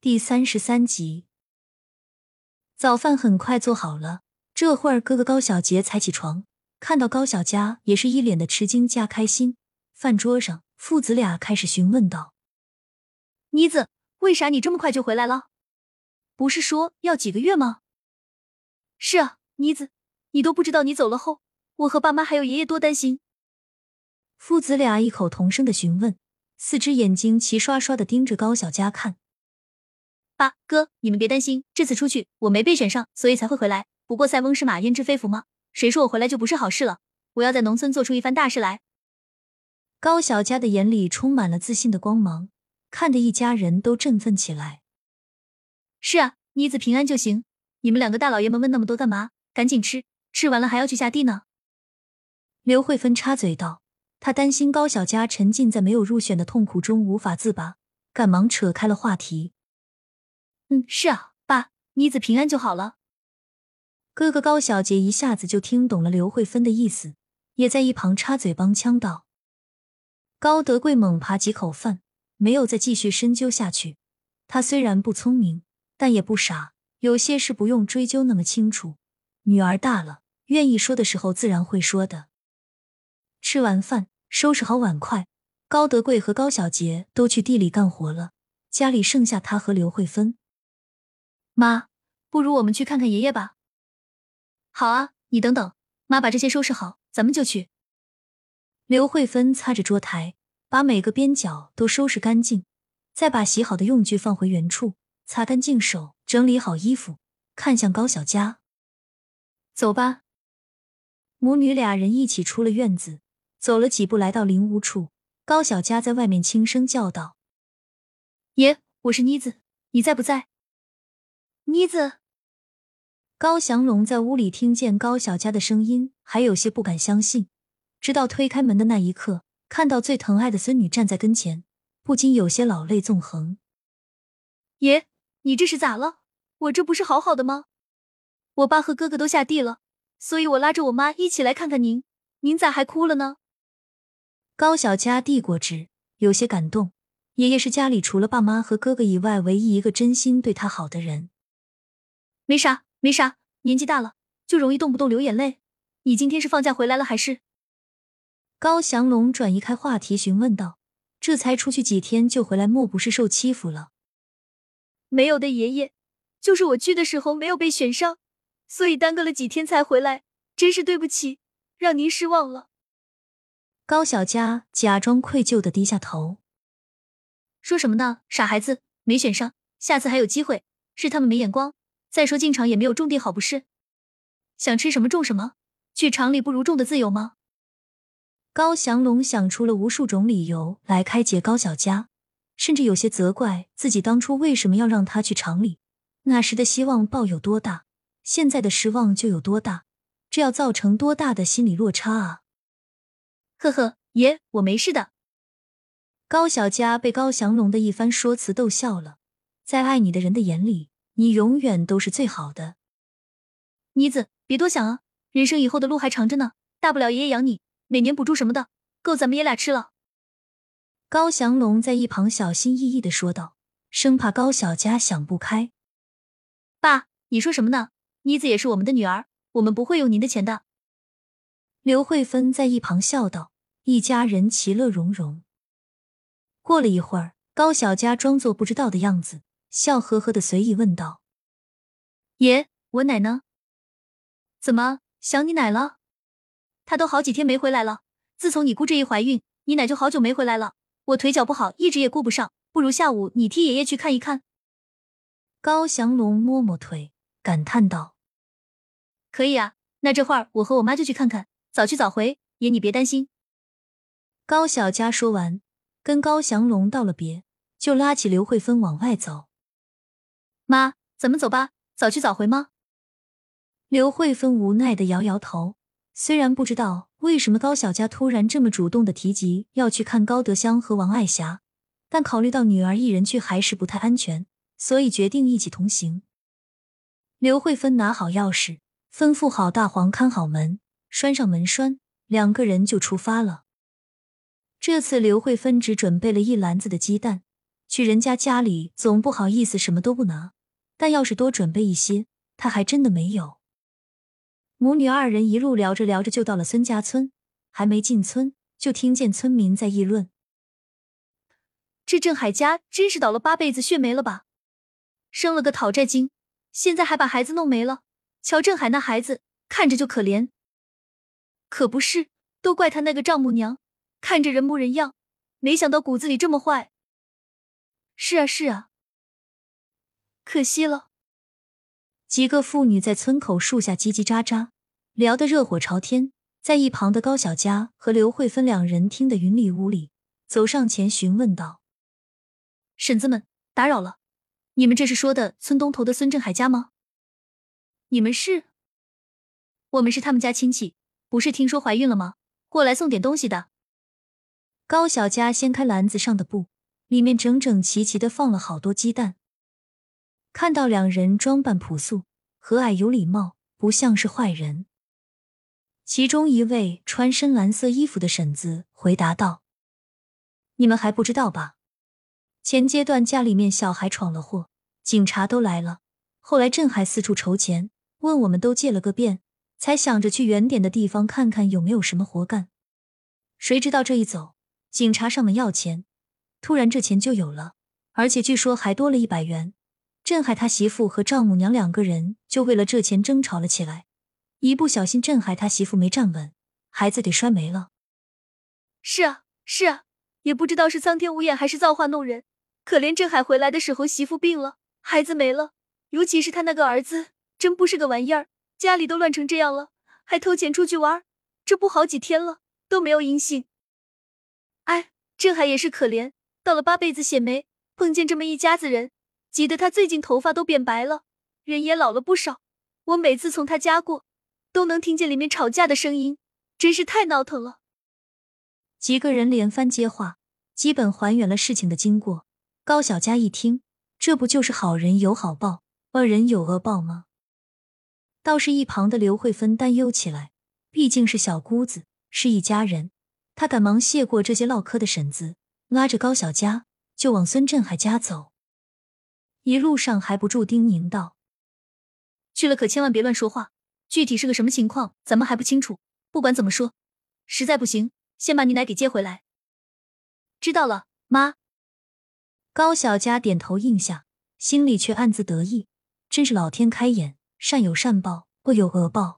第三十三集，早饭很快做好了。这会儿，哥哥高小杰才起床，看到高小佳，也是一脸的吃惊加开心。饭桌上，父子俩开始询问道：“妮子，为啥你这么快就回来了？不是说要几个月吗？”“是啊，妮子，你都不知道你走了后，我和爸妈还有爷爷多担心。”父子俩异口同声的询问，四只眼睛齐刷刷的盯着高小佳看。爸哥，你们别担心，这次出去我没被选上，所以才会回来。不过塞翁失马，焉知非福吗？谁说我回来就不是好事了？我要在农村做出一番大事来。高小佳的眼里充满了自信的光芒，看得一家人都振奋起来。是啊，妮子平安就行。你们两个大老爷们问那么多干嘛？赶紧吃，吃完了还要去下地呢。刘慧芬插嘴道，她担心高小佳沉浸在没有入选的痛苦中无法自拔，赶忙扯开了话题。嗯，是啊，爸，妮子平安就好了。哥哥高小杰一下子就听懂了刘慧芬的意思，也在一旁插嘴帮腔道。高德贵猛扒几口饭，没有再继续深究下去。他虽然不聪明，但也不傻，有些事不用追究那么清楚。女儿大了，愿意说的时候自然会说的。吃完饭，收拾好碗筷，高德贵和高小杰都去地里干活了，家里剩下他和刘慧芬。妈，不如我们去看看爷爷吧。好啊，你等等，妈把这些收拾好，咱们就去。刘慧芬擦着桌台，把每个边角都收拾干净，再把洗好的用具放回原处，擦干净手，整理好衣服，看向高小佳：“走吧。”母女俩人一起出了院子，走了几步，来到灵屋处，高小佳在外面轻声叫道：“爷，我是妮子，你在不在？”妮子，高祥龙在屋里听见高小佳的声音，还有些不敢相信。直到推开门的那一刻，看到最疼爱的孙女站在跟前，不禁有些老泪纵横。爷，你这是咋了？我这不是好好的吗？我爸和哥哥都下地了，所以我拉着我妈一起来看看您。您咋还哭了呢？高小佳递过纸，有些感动。爷爷是家里除了爸妈和哥哥以外唯一一个真心对他好的人。没啥，没啥，年纪大了就容易动不动流眼泪。你今天是放假回来了还是？高祥龙转移开话题询问道：“这才出去几天就回来，莫不是受欺负了？”没有的，爷爷，就是我去的时候没有被选上，所以耽搁了几天才回来，真是对不起，让您失望了。高小佳假装愧疚的低下头：“说什么呢，傻孩子，没选上，下次还有机会，是他们没眼光。”再说进厂也没有种地好，不是？想吃什么种什么，去厂里不如种的自由吗？高祥龙想出了无数种理由来开解高小佳，甚至有些责怪自己当初为什么要让他去厂里。那时的希望抱有多大，现在的失望就有多大，这要造成多大的心理落差啊！呵呵，爷，我没事的。高小佳被高祥龙的一番说辞逗笑了，在爱你的人的眼里。你永远都是最好的，妮子，别多想啊，人生以后的路还长着呢，大不了爷爷养你，每年补助什么的，够咱们爷俩吃了。高祥龙在一旁小心翼翼的说道，生怕高小佳想不开。爸，你说什么呢？妮子也是我们的女儿，我们不会用您的钱的。刘慧芬在一旁笑道，一家人其乐融融。过了一会儿，高小佳装作不知道的样子。笑呵呵的随意问道：“爷，我奶呢？怎么想你奶了？她都好几天没回来了。自从你姑这一怀孕，你奶就好久没回来了。我腿脚不好，一直也顾不上。不如下午你替爷爷去看一看。”高祥龙摸摸腿，感叹道：“可以啊，那这会儿我和我妈就去看看，早去早回。爷你别担心。”高小佳说完，跟高祥龙道了别，就拉起刘慧芬往外走。妈，咱们走吧，早去早回吗？刘慧芬无奈的摇摇头。虽然不知道为什么高小佳突然这么主动的提及要去看高德香和王爱霞，但考虑到女儿一人去还是不太安全，所以决定一起同行。刘慧芬拿好钥匙，吩咐好大黄看好门，拴上门栓，两个人就出发了。这次刘慧芬只准备了一篮子的鸡蛋，去人家家里总不好意思什么都不拿，但要是多准备一些，他还真的没有。母女二人一路聊着聊着就到了孙家村，还没进村，就听见村民在议论：“这郑海家真是倒了八辈子血霉了吧？生了个讨债精，现在还把孩子弄没了。瞧郑海那孩子，看着就可怜。可不是，都怪他那个丈母娘，看着人模人样，没想到骨子里这么坏。是啊，是啊，可惜了。”几个妇女在村口树下叽叽喳喳，聊得热火朝天。在一旁的高小佳和刘慧芬两人听得云里雾里，走上前询问道：“婶子们，打扰了，你们这是说的村东头的孙振海家吗？你们是？我们是他们家亲戚，不是听说怀孕了吗？过来送点东西的。”高小佳掀开篮子上的布，里面整整齐齐的放了好多鸡蛋。看到两人装扮朴素、和蔼有礼貌，不像是坏人。其中一位穿深蓝色衣服的婶子回答道：“你们还不知道吧？前阶段家里面小孩闯了祸，警察都来了。后来镇还四处筹钱，问我们都借了个遍，才想着去远点的地方看看有没有什么活干。谁知道这一走，警察上门要钱，突然这钱就有了，而且据说还多了一百元。”镇海他媳妇和丈母娘两个人就为了这钱争吵了起来，一不小心镇海他媳妇没站稳，孩子给摔没了。是啊，是啊，也不知道是苍天无眼还是造化弄人。可怜镇海回来的时候媳妇病了，孩子没了，尤其是他那个儿子，真不是个玩意儿，家里都乱成这样了，还偷钱出去玩，这不好几天了都没有音信。哎，镇海也是可怜，到了八辈子血霉，碰见这么一家子人。急得他最近头发都变白了，人也老了不少。我每次从他家过，都能听见里面吵架的声音，真是太闹腾了。几个人连番接话，基本还原了事情的经过。高小佳一听，这不就是好人有好报，恶人有恶报吗？倒是一旁的刘慧芬担忧起来，毕竟是小姑子，是一家人，她赶忙谢过这些唠嗑的婶子，拉着高小佳就往孙振海家走。一路上还不住叮咛道：“去了可千万别乱说话，具体是个什么情况，咱们还不清楚。不管怎么说，实在不行，先把你奶给接回来。”知道了，妈。高小佳点头应下，心里却暗自得意，真是老天开眼，善有善报，恶有恶报。